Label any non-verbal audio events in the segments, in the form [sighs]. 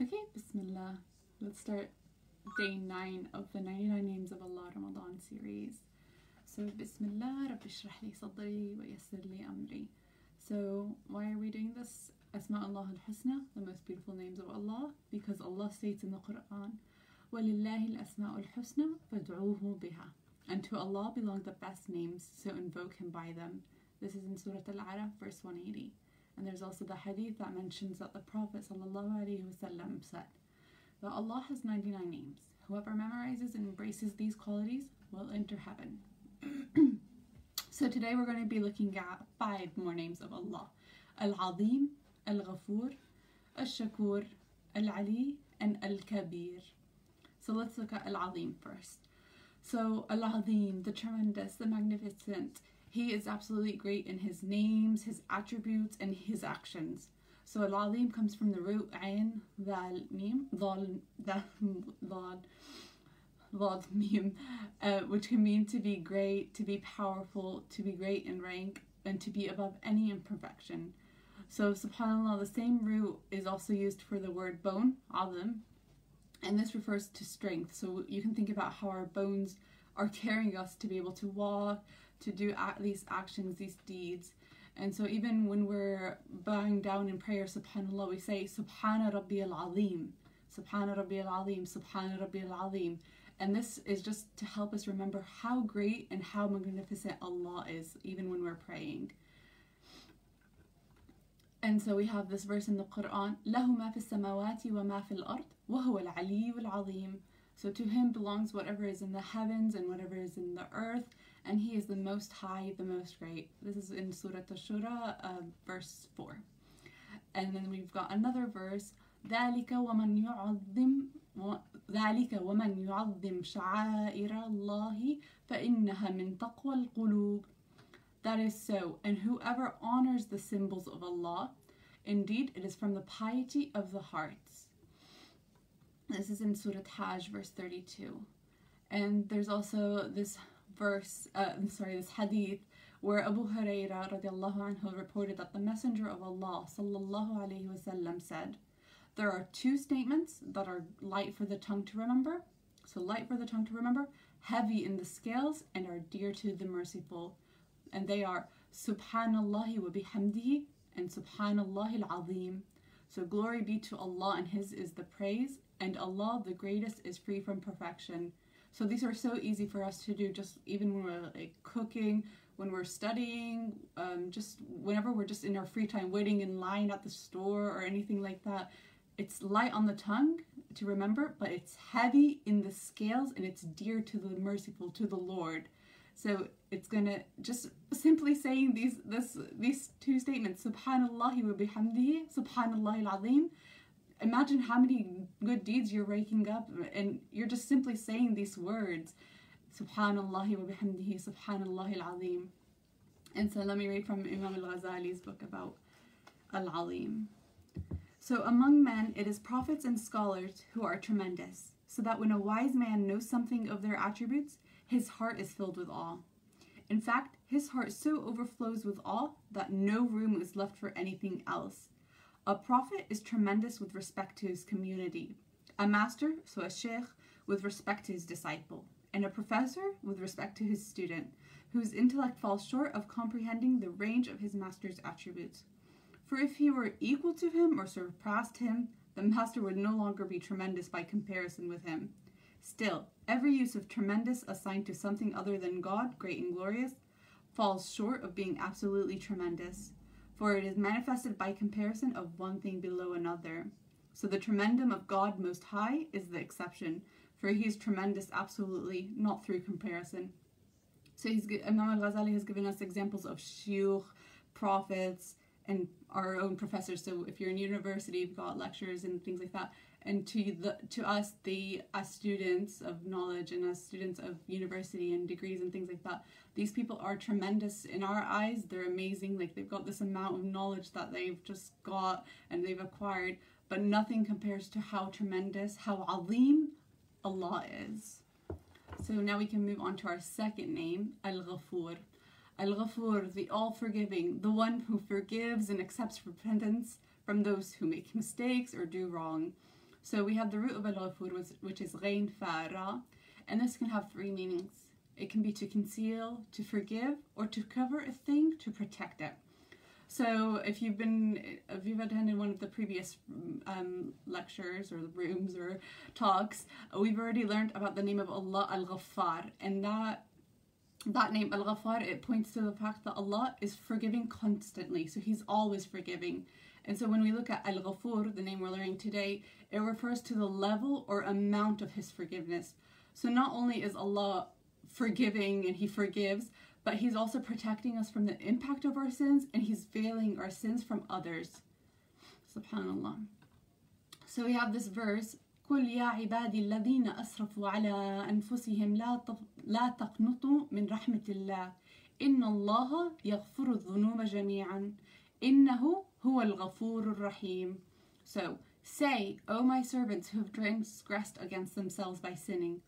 Okay, Bismillah. Let's start day 9 of the 99 Names of Allah Ramadan series. So, Bismillah, Rabbi shrah li sadri wa yassir li amri. So, why are we doing this? Asma Allah al Husna, the most beautiful names of Allah, because Allah states in the Quran, وَلِلَّهِ الْأَسْمَاءُ الْحُسْنَى فَادْعُوهُ بِهَا And to Allah belong the best names, so invoke Him by them. This is in Surah Al-Araf, verse 180. And there's also the hadith that mentions that the Prophet ﷺ said that Allah has 99 names. Whoever memorizes and embraces these qualities will enter heaven. [clears throat] so today we're going to be looking at five more names of Allah. Al-Azim, Al-Ghafur, Al-Shakur, Al-Ali, and Al-Kabir. So let's look at Al-Azim first. So Al-Azim, the tremendous, the magnificent, he is absolutely great in his names, his attributes, and his actions. So al-azim comes from the root ayn, dal, dal, dal, dal, which can mean to be great, to be powerful, to be great in rank, and to be above any imperfection. So subhanAllah, the same root is also used for the word bone, azim, and this refers to strength. So you can think about how our bones are carrying us to be able to walk, to do these actions, these deeds. And so even when we're bowing down in prayer, subhanAllah, we say, Subhana Rabbi al-Azim, Subhana Rabbi al-Azim, Subhana Rabbi al-Azim. And this is just to help us remember how great and how magnificent Allah is, even when we're praying. And so we have this verse in the Quran, له ما في السماوات وما في الأرض وهو العلي العظيم. So to him belongs whatever is in the heavens and whatever is in the earth, and he is the most high, the most great. This is in Surah Ash-Shura, uh, verse 4. And then we've got another verse, ذلك ومن يعظم ذلك ومن يعظم شعائر الله فإنها من تقوى القلوب That is so, and whoever honors the symbols of Allah, indeed it is from the piety of the hearts. This is in Surah Hajj, verse 32. And there's also this verse, uh, I'm sorry, this hadith where Abu Huraira radiallahu anhu reported that the Messenger of Allah sallallahu alaihi wasallam said, there are two statements that are light for the tongue to remember. So light for the tongue to remember, heavy in the scales, and are dear to the merciful. And they are Subhanallah wa bihamdihi and Subhanallah al-Azim. So glory be to Allah and His is the praise, and Allah the greatest is free from perfection. So these are so easy for us to do just even when we're like cooking, when we're studying, um, just whenever we're just in our free time waiting in line at the store or anything like that. It's light on the tongue to remember, but it's heavy in the scales and it's dear to the merciful, to the Lord. So it's gonna just simply saying these this these two statements, Subhanallah wa bihamdihi, Subhanallah al-Azim, imagine how many good deeds you're raking up and you're just simply saying these words subhanallah wa bihamdihi subhanallah al-azim. And so let me read from imam al-ghazali's book about al-azim. So among men it is prophets and scholars who are tremendous so that when a wise man knows something of their attributes his heart is filled with awe. In fact his heart so overflows with awe that no room is left for anything else a prophet is tremendous with respect to his community, a master, so a sheikh, with respect to his disciple, and a professor with respect to his student, whose intellect falls short of comprehending the range of his master's attributes. For if he were equal to him or surpassed him, the master would no longer be tremendous by comparison with him. Still, every use of tremendous assigned to something other than God, great and glorious, falls short of being absolutely tremendous for it is manifested by comparison of one thing below another. So the tremendum of God Most High is the exception, for he is tremendous absolutely, not through comparison. So he's, Imam al-Ghazali has given us examples of shiur, prophets, and our own professors. So if you're in university, you've got lectures and things like that. And to the to us the as students of knowledge and as students of university and degrees and things like that these people are tremendous in our eyes. They're amazing. Like they've got this amount of knowledge that they've just got and they've acquired but nothing compares to how tremendous how alim allah is. So now we can move on to our second name al-ghafur al-ghafur the all-forgiving the one who forgives and accepts repentance from those who make mistakes or do wrong So we have the root of al-ghafur, which is ghain fara, and this can have three meanings. It can be to conceal, to forgive, or to cover a thing, to protect it. So if you've been, if you've attended one of the previous um, lectures or rooms or talks, we've already learned about the name of Allah Al-Ghaffar, and that that name Al-Ghaffar it points to the fact that Allah is forgiving constantly, so He's always forgiving. And so when we look at Al-Ghafur, the name we're learning today, it refers to the level or amount of His forgiveness. So not only is Allah forgiving and He forgives, but He's also protecting us from the impact of our sins and He's veiling our sins from others. Subhanallah. So we have this verse قل يا عبادي الذين أسرفوا على أنفسهم لا لا تقنطوا من رحمة الله إن الله يغفر الذنوب جميعا إنه هو الغفور الرحيم So say, O my servants who have transgressed against themselves by sinning,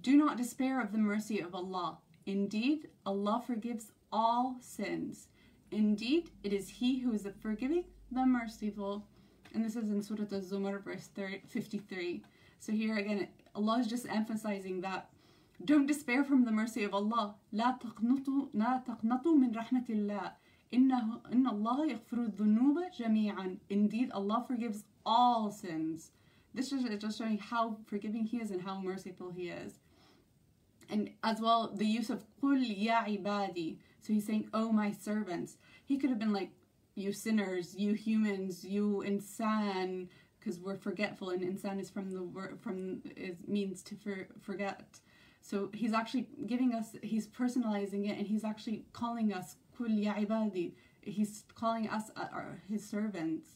do not despair of the mercy of Allah. Indeed, Allah forgives all sins. Indeed, it is He who is the forgiving, the merciful. And this is in Surah Al-Zumar, verse 53. So here again, Allah is just emphasizing that don't despair from the mercy of Allah. لا تقنطوا لا تقنطوا من رحمة الله. إنه إن الله يغفر الذنوب جميعا. Indeed, Allah forgives all sins. This is just showing how forgiving He is and how merciful He is. And as well, the use of قل يا عبادي. So He's saying, "Oh my servants." He could have been like, "You sinners, you humans, you insan." Because we're forgetful, and insan is from the word from is means to for, forget. So he's actually giving us, he's personalizing it, and he's actually calling us kul ya ibadi. He's calling us uh, our, his servants.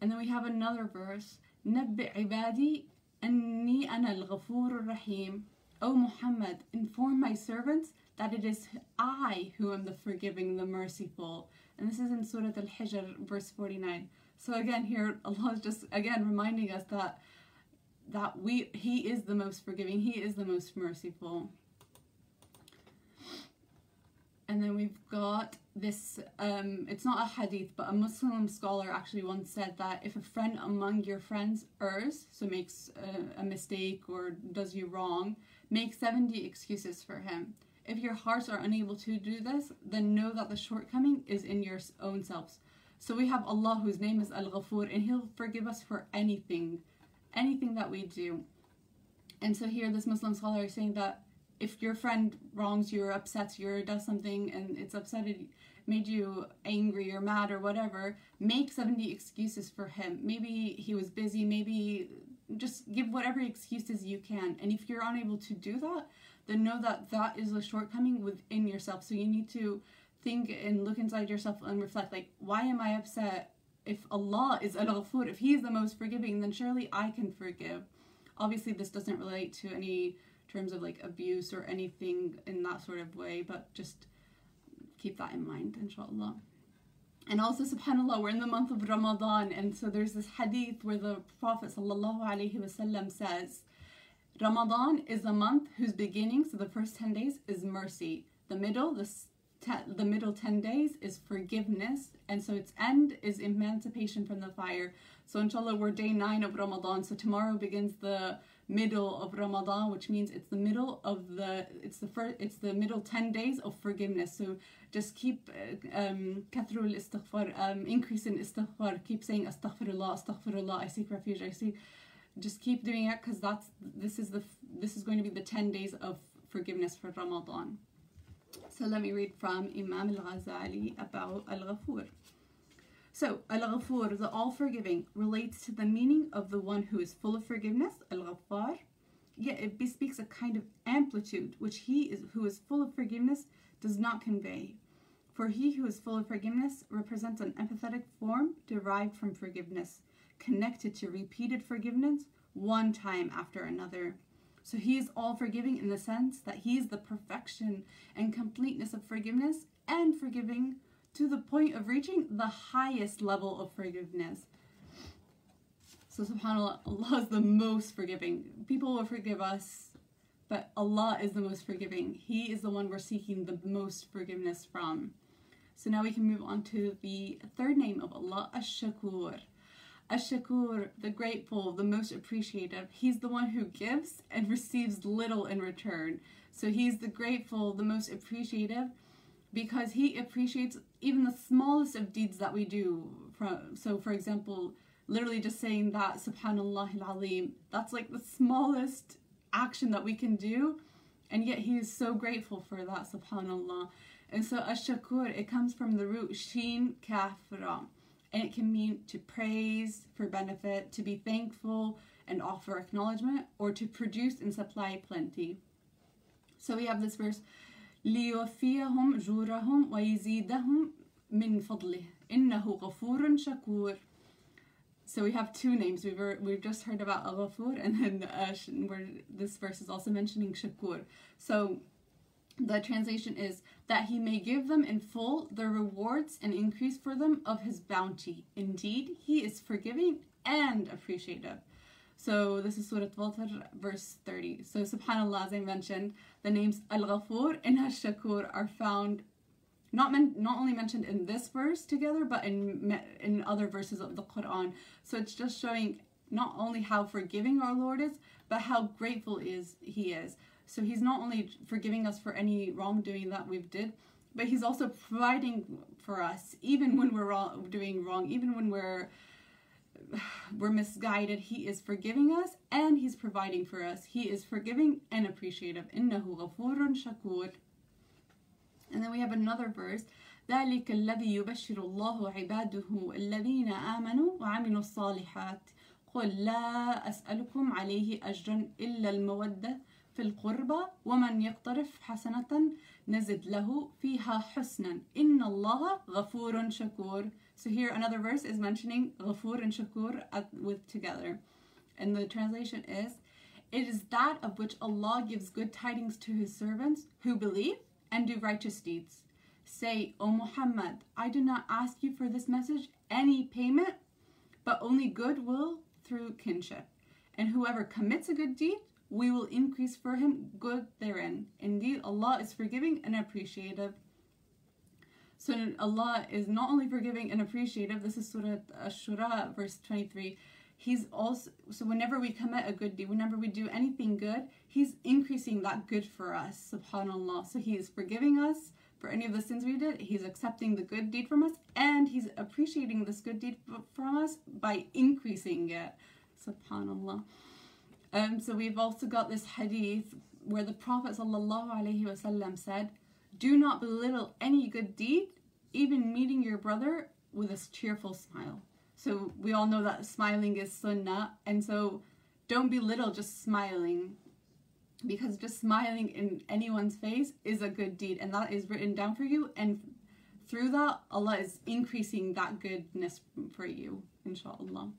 And then we have another verse. نبئ عبادي أني أنا الغفور الرحيم. O Muhammad, inform my servants that it is I who am the forgiving, the merciful. And this is in Surah Al-Hijr, verse 49. So again, here Allah is just again reminding us that that we he is the most forgiving he is the most merciful and then we've got this um, it's not a hadith but a muslim scholar actually once said that if a friend among your friends errs so makes a, a mistake or does you wrong make 70 excuses for him if your hearts are unable to do this then know that the shortcoming is in your own selves so we have allah whose name is al-ghafur and he'll forgive us for anything anything that we do. And so here this Muslim scholar is saying that if your friend wrongs you or upsets you or does something and it's upsetted made you angry or mad or whatever, make 70 excuses for him. Maybe he was busy, maybe just give whatever excuses you can. And if you're unable to do that, then know that that is a shortcoming within yourself. So you need to think and look inside yourself and reflect like, why am I upset? if Allah is al-Ghafur, if He is the most forgiving, then surely I can forgive. Obviously, this doesn't relate to any terms of like abuse or anything in that sort of way, but just keep that in mind, inshallah. And also, subhanAllah, we're in the month of Ramadan, and so there's this hadith where the Prophet wasallam says, Ramadan is a month whose beginning, so the first 10 days, is mercy. The middle, the the middle 10 days is forgiveness and so its end is emancipation from the fire. So inshallah we're day 9 of ramadan. So tomorrow begins the middle of ramadan which means it's the middle of the it's the first it's the middle 10 days of forgiveness. So just keep uh, um kathrul istighfar um increase in istighfar. Keep saying astaghfirullah astaghfirullah. I seek refuge i seek just keep doing it because that's this is the this is going to be the 10 days of forgiveness for ramadan so let me read from Imam al-Ghazali about Al-Ghafur. So, Al-Ghafur, the all-forgiving, relates to the meaning of the one who is full of forgiveness, Al-Ghaffar, yet it bespeaks a kind of amplitude which he is, who is full of forgiveness does not convey. For he who is full of forgiveness represents an empathetic form derived from forgiveness, connected to repeated forgiveness one time after another. So he is all forgiving in the sense that he is the perfection and completeness of forgiveness and forgiving to the point of reaching the highest level of forgiveness. So subhanAllah, Allah is the most forgiving. People will forgive us, but Allah is the most forgiving. He is the one we're seeking the most forgiveness from. So now we can move on to the third name of Allah, Ash-Shakur. Ash-Shakur, the grateful, the most appreciative. He's the one who gives and receives little in return. So he's the grateful, the most appreciative, because he appreciates even the smallest of deeds that we do. So, for example, literally just saying that Subhanallah al-Azim, that's like the smallest action that we can do, and yet he is so grateful for that. Subhanallah. And so ash-shakur, it comes from the root shin kaf ra, and it can mean to praise for benefit, to be thankful and offer acknowledgement, or to produce and supply plenty. So we have this verse, ليوفيهم جورهم ويزيدهم من فضله إنه غفور شكور so we have two names. We've we've just heard about Al and then uh, where this verse is also mentioning Shakur. So the translation is that he may give them in full the rewards and increase for them of his bounty. Indeed, he is forgiving and appreciative. So this is Surah Fatir, verse 30. So subhanAllah, as I mentioned, the names Al-Ghafur and Al-Shakur are found not men- not only mentioned in this verse together, but in in other verses of the Quran. So it's just showing not only how forgiving our Lord is, but how grateful is He is. So He's not only forgiving us for any wrongdoing that we've did, but He's also providing for us, even when we're wrong, doing wrong, even when we're [sighs] we're misguided. He is forgiving us and He's providing for us. He is forgiving and appreciative. إنه غفور شكور. And then we have another verse ذلك الذي يبشر الله عباده الذين آمنوا وعملوا الصالحات قل لا أسألكم عليه أجرا إلا المودة في القربى ومن يقترف حسنة نزد له فيها حسنا إن الله غفور شكور So here another verse is mentioning غفور and shakur with together. And the translation is, It is that of which Allah gives good tidings to his servants who believe and do righteous deeds. Say, O Muhammad, I do not ask you for this message any payment, but only goodwill through kinship. And whoever commits a good deed, we will increase for him good therein. Indeed, Allah is forgiving and appreciative. So Allah is not only forgiving and appreciative, this is Surah Ash-Shura, verse 23, he's also so whenever we commit a good deed whenever we do anything good he's increasing that good for us subhanallah so he is forgiving us for any of the sins we did he's accepting the good deed from us and he's appreciating this good deed from us by increasing it subhanallah um, so we've also got this hadith where the prophet sallallahu said do not belittle any good deed even meeting your brother with a cheerful smile so we all know that smiling is sunnah. And so don't belittle just smiling because just smiling in anyone's face is a good deed and that is written down for you. And through that, Allah is increasing that goodness for you, inshallah.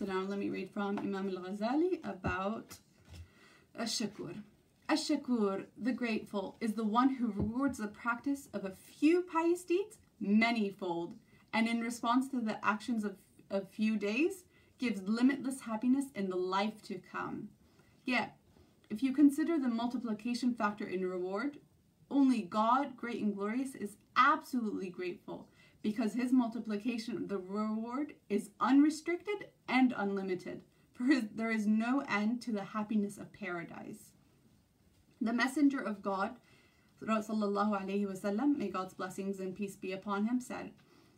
So now let me read from Imam al-Ghazali about Ash-Shakur. Ash-Shakur, the grateful, is the one who rewards the practice of a few pious deeds manyfold and in response to the actions of a few days, gives limitless happiness in the life to come. Yet, if you consider the multiplication factor in reward, only God, great and glorious, is absolutely grateful because his multiplication the reward is unrestricted and unlimited, for there is no end to the happiness of paradise. The messenger of God, wasallam, may God's blessings and peace be upon him, said,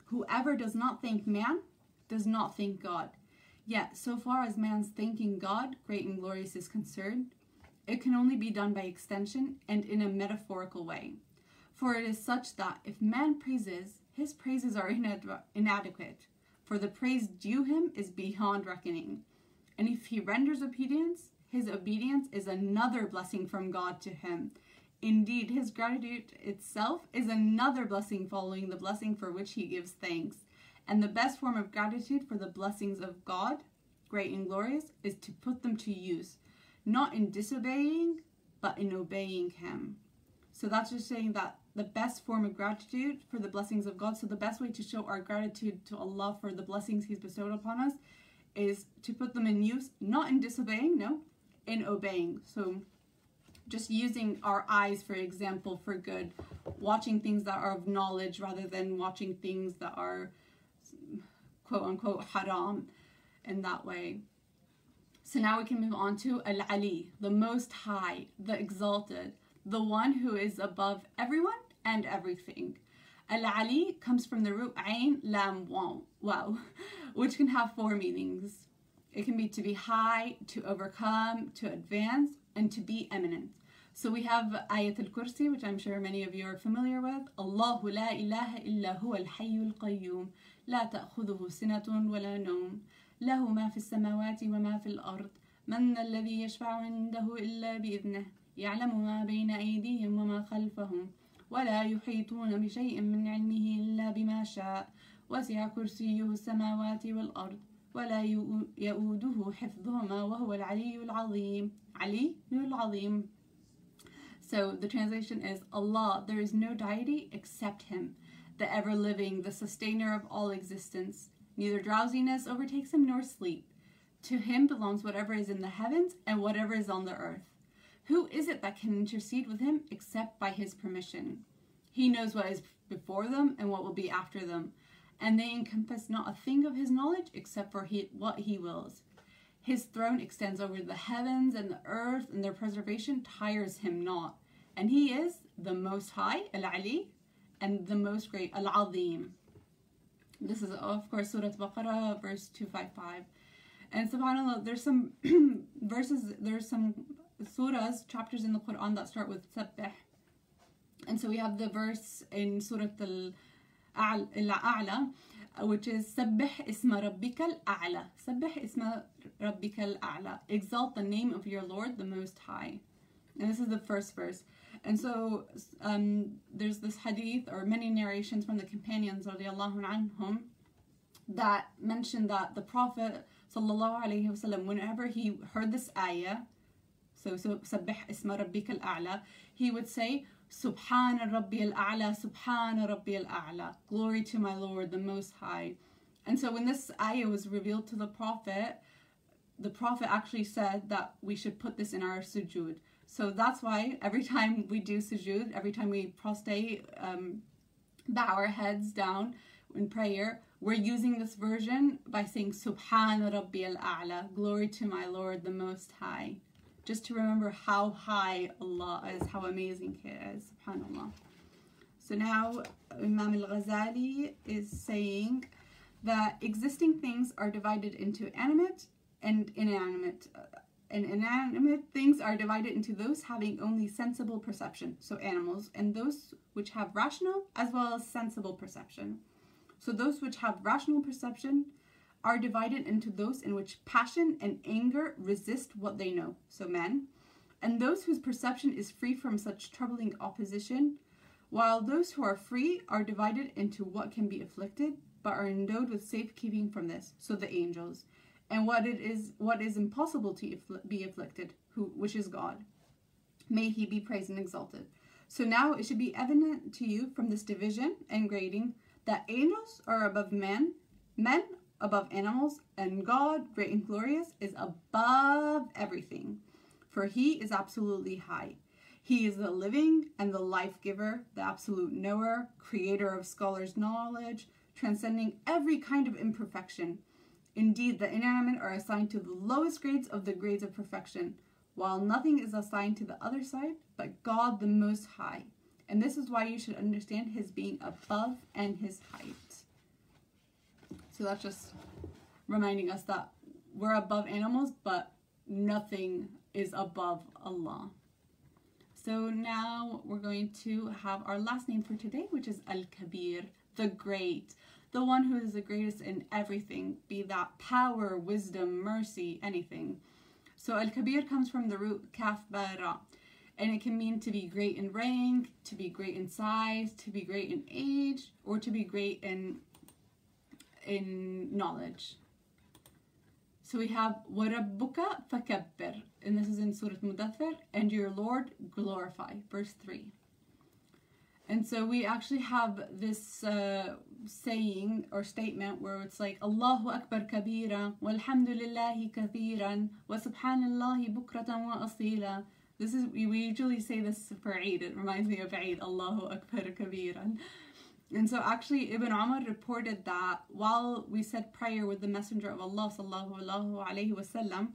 Whoever does not thank man does not thank God. Yet, so far as man's thanking God, great and glorious, is concerned, it can only be done by extension and in a metaphorical way. For it is such that if man praises, his praises are inad- inadequate, for the praise due him is beyond reckoning. And if he renders obedience, his obedience is another blessing from God to him, Indeed, his gratitude itself is another blessing following the blessing for which he gives thanks. And the best form of gratitude for the blessings of God, great and glorious, is to put them to use, not in disobeying, but in obeying him. So that's just saying that the best form of gratitude for the blessings of God, so the best way to show our gratitude to Allah for the blessings He's bestowed upon us is to put them in use, not in disobeying, no, in obeying. So just using our eyes, for example, for good, watching things that are of knowledge rather than watching things that are quote unquote haram. in that way. So now we can move on to Al Ali, the Most High, the Exalted, the one who is above everyone and everything. Al Ali comes from the root Ain Lam Wow, wow, [laughs] which can have four meanings. It can be to be high, to overcome, to advance, and to be eminent. So we have Ayat al-Kursi, which I'm sure many of you are familiar with. الله لا إله إلا هو الحي القيوم لا تأخذه سنة ولا نوم له ما في السماوات وما في الأرض من الذي يشفع عنده إلا بإذنه يعلم ما بين أيديهم وما خلفهم ولا يحيطون بشيء من علمه إلا بما شاء وسع كرسيه السماوات والأرض ولا يؤوده حفظهما وهو العلي العظيم علي العظيم So the translation is Allah, there is no deity except Him, the ever living, the sustainer of all existence. Neither drowsiness overtakes Him nor sleep. To Him belongs whatever is in the heavens and whatever is on the earth. Who is it that can intercede with Him except by His permission? He knows what is before them and what will be after them, and they encompass not a thing of His knowledge except for he, what He wills. His throne extends over the heavens and the earth, and their preservation tires Him not and he is the most high al-ali and the most great al-azim this is of course surah baqarah verse 255 and subhanallah there's some [clears throat] verses there's some surahs chapters in the quran that start with sabbih and so we have the verse in surah al-a'la which is سبح اسم ربك الأعلى سبح اسم ربك الأعلى exalt the name of your Lord the most high and this is the first verse and so um, there's this hadith or many narrations from the companions anhum, that mention that the Prophet وسلم, whenever he heard this ayah, so so سبح اسم ربك الأعلى, he would say Subhan Rabbi al-A'la, Subhan Rabbi al-A'la, glory to my Lord, the Most High. And so when this ayah was revealed to the Prophet, the Prophet actually said that we should put this in our sujood. So that's why every time we do sujood, every time we prostrate, um, bow our heads down in prayer, we're using this version by saying Subhan Rabbi al-A'la, glory to my Lord the Most High. Just to remember how high Allah is, how amazing He is, subhanAllah. So now Imam al-Ghazali is saying that existing things are divided into animate and inanimate and inanimate things are divided into those having only sensible perception, so animals, and those which have rational as well as sensible perception. So those which have rational perception are divided into those in which passion and anger resist what they know, so men, and those whose perception is free from such troubling opposition, while those who are free are divided into what can be afflicted but are endowed with safekeeping from this, so the angels and what it is what is impossible to be afflicted, who which is God. May he be praised and exalted. So now it should be evident to you from this division and grading that angels are above men, men above animals, and God, great and glorious, is above everything. For he is absolutely high. He is the living and the life giver, the absolute knower, creator of scholars' knowledge, transcending every kind of imperfection Indeed, the inanimate are assigned to the lowest grades of the grades of perfection, while nothing is assigned to the other side but God the Most High. And this is why you should understand his being above and his height. So that's just reminding us that we're above animals, but nothing is above Allah. So now we're going to have our last name for today, which is Al Kabir, the Great the one who is the greatest in everything, be that power, wisdom, mercy, anything. So Al Kabir comes from the root Kaf Bara, and it can mean to be great in rank, to be great in size, to be great in age, or to be great in in knowledge. So we have وَرَبُّكَ فَكَبِّرْ and this is in Surah Mudathir, and your Lord glorify, verse 3. And so we actually have this uh, saying or statement where it's like Allahu Akbar kabira walhamdulillahi kathiran wa subhanallahi bukratan wa asila. This is we usually say this for Eid. It reminds me of Eid. Allahu Akbar kabiran. And so actually Ibn Umar reported that while we said prayer with the Messenger of Allah sallallahu wasallam,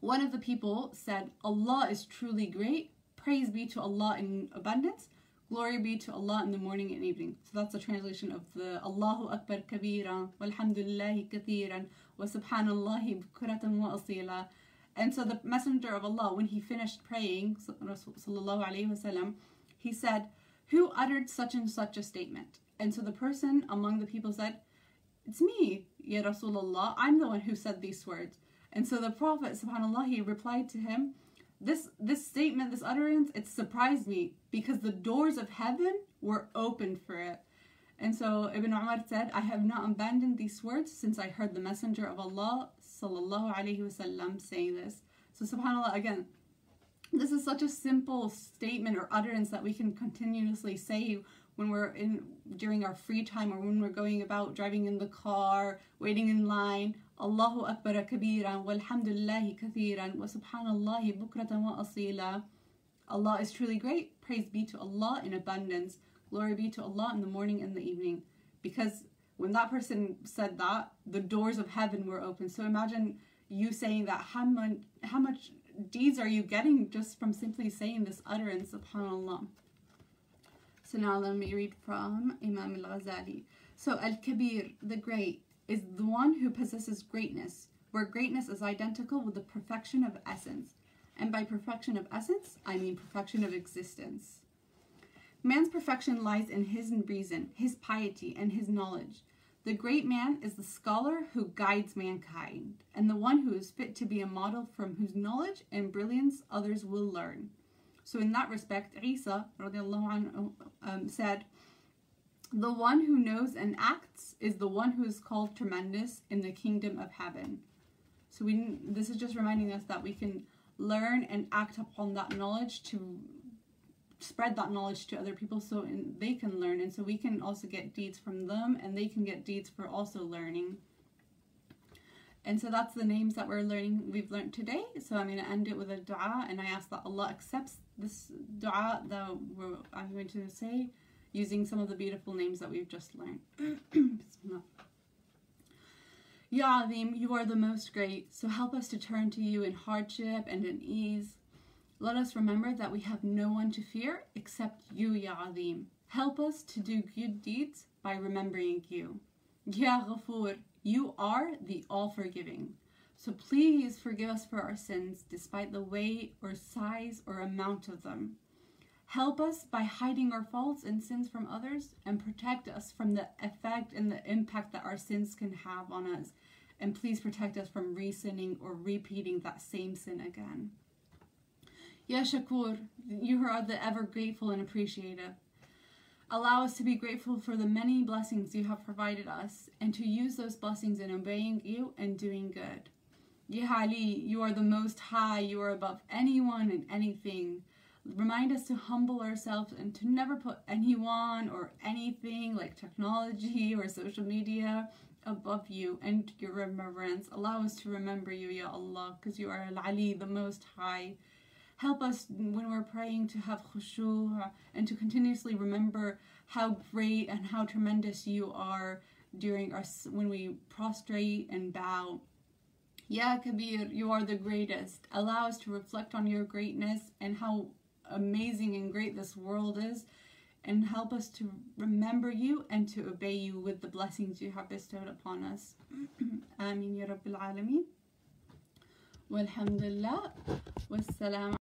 one of the people said, Allah is truly great. Praise be to Allah in abundance. Glory be to Allah in the morning and evening. So that's a translation of the Allahu Akbar kabira, walhamdulillahi kathiran, wa subhanallahi bukratan wa asila. And so the Messenger of Allah, when he finished praying, sallallahu alaihi wasallam, he said, who uttered such and such a statement? And so the person among the people said, It's me, Ya Rasulullah, I'm the one who said these words. And so the Prophet, subhanAllah, he replied to him, this this statement, this utterance, it surprised me because the doors of heaven were opened for it. And so Ibn Umar said, I have not abandoned these words since I heard the Messenger of Allah sallallahu wasallam saying this. So subhanAllah, again, this is such a simple statement or utterance that we can continuously say when we're in during our free time or when we're going about driving in the car, waiting in line. Allahu Akbar kabiran walhamdulillahi kathiran wa subhanallahi bukratan wa asila. Allah is truly great. Praise be to Allah in abundance. Glory be to Allah in the morning and the evening. Because when that person said that, the doors of heaven were open. So imagine you saying that how much, how much deeds are you getting just from simply saying this utterance, subhanAllah? So now let me read from Imam al-Ghazali. So Al-Kabir, the great, is the one who possesses greatness, where greatness is identical with the perfection of essence. And by perfection of essence, I mean perfection of existence. Man's perfection lies in his reason, his piety, and his knowledge. The great man is the scholar who guides mankind, and the one who is fit to be a model from whose knowledge and brilliance others will learn. So in that respect, Isa um, said, the one who knows and acts is the one who is called tremendous in the kingdom of heaven. So we this is just reminding us that we can learn and act upon that knowledge to spread that knowledge to other people so in, they can learn. And so we can also get deeds from them and they can get deeds for also learning. And so that's the names that we're learning we've learned today. So i'm going to end it with a dua and i ask that allah accepts this dua that i'm going to say using some of the beautiful names that we've just learned. [clears throat] Ya Azim, you are the most great, so help us to turn to you in hardship and in ease. Let us remember that we have no one to fear except you, Ya Azim. Help us to do good deeds by remembering you. Ya Ghafur, you are the all-forgiving. So please forgive us for our sins, despite the weight or size or amount of them. Help us by hiding our faults and sins from others, and protect us from the effect and the impact that our sins can have on us. And please protect us from re-sinning or repeating that same sin again. Ya Shakur, you are the ever grateful and appreciative. Allow us to be grateful for the many blessings you have provided us and to use those blessings in obeying you and doing good. Ya Ali, you are the most high, you are above anyone and anything. Remind us to humble ourselves and to never put anyone or anything like technology or social media above you and your remembrance. Allow us to remember you, Ya Allah, because you are Al Ali, the most high. Help us when we're praying to have khushu' and to continuously remember how great and how tremendous you are during our when we prostrate and bow. Ya Kabir, you are the greatest. Allow us to reflect on your greatness and how amazing and great this world is and help us to remember you and to obey you with the blessings you have bestowed upon us. [clears throat] Ameen Ya Rabbil Alameen. Walhamdulillah. Wassalamu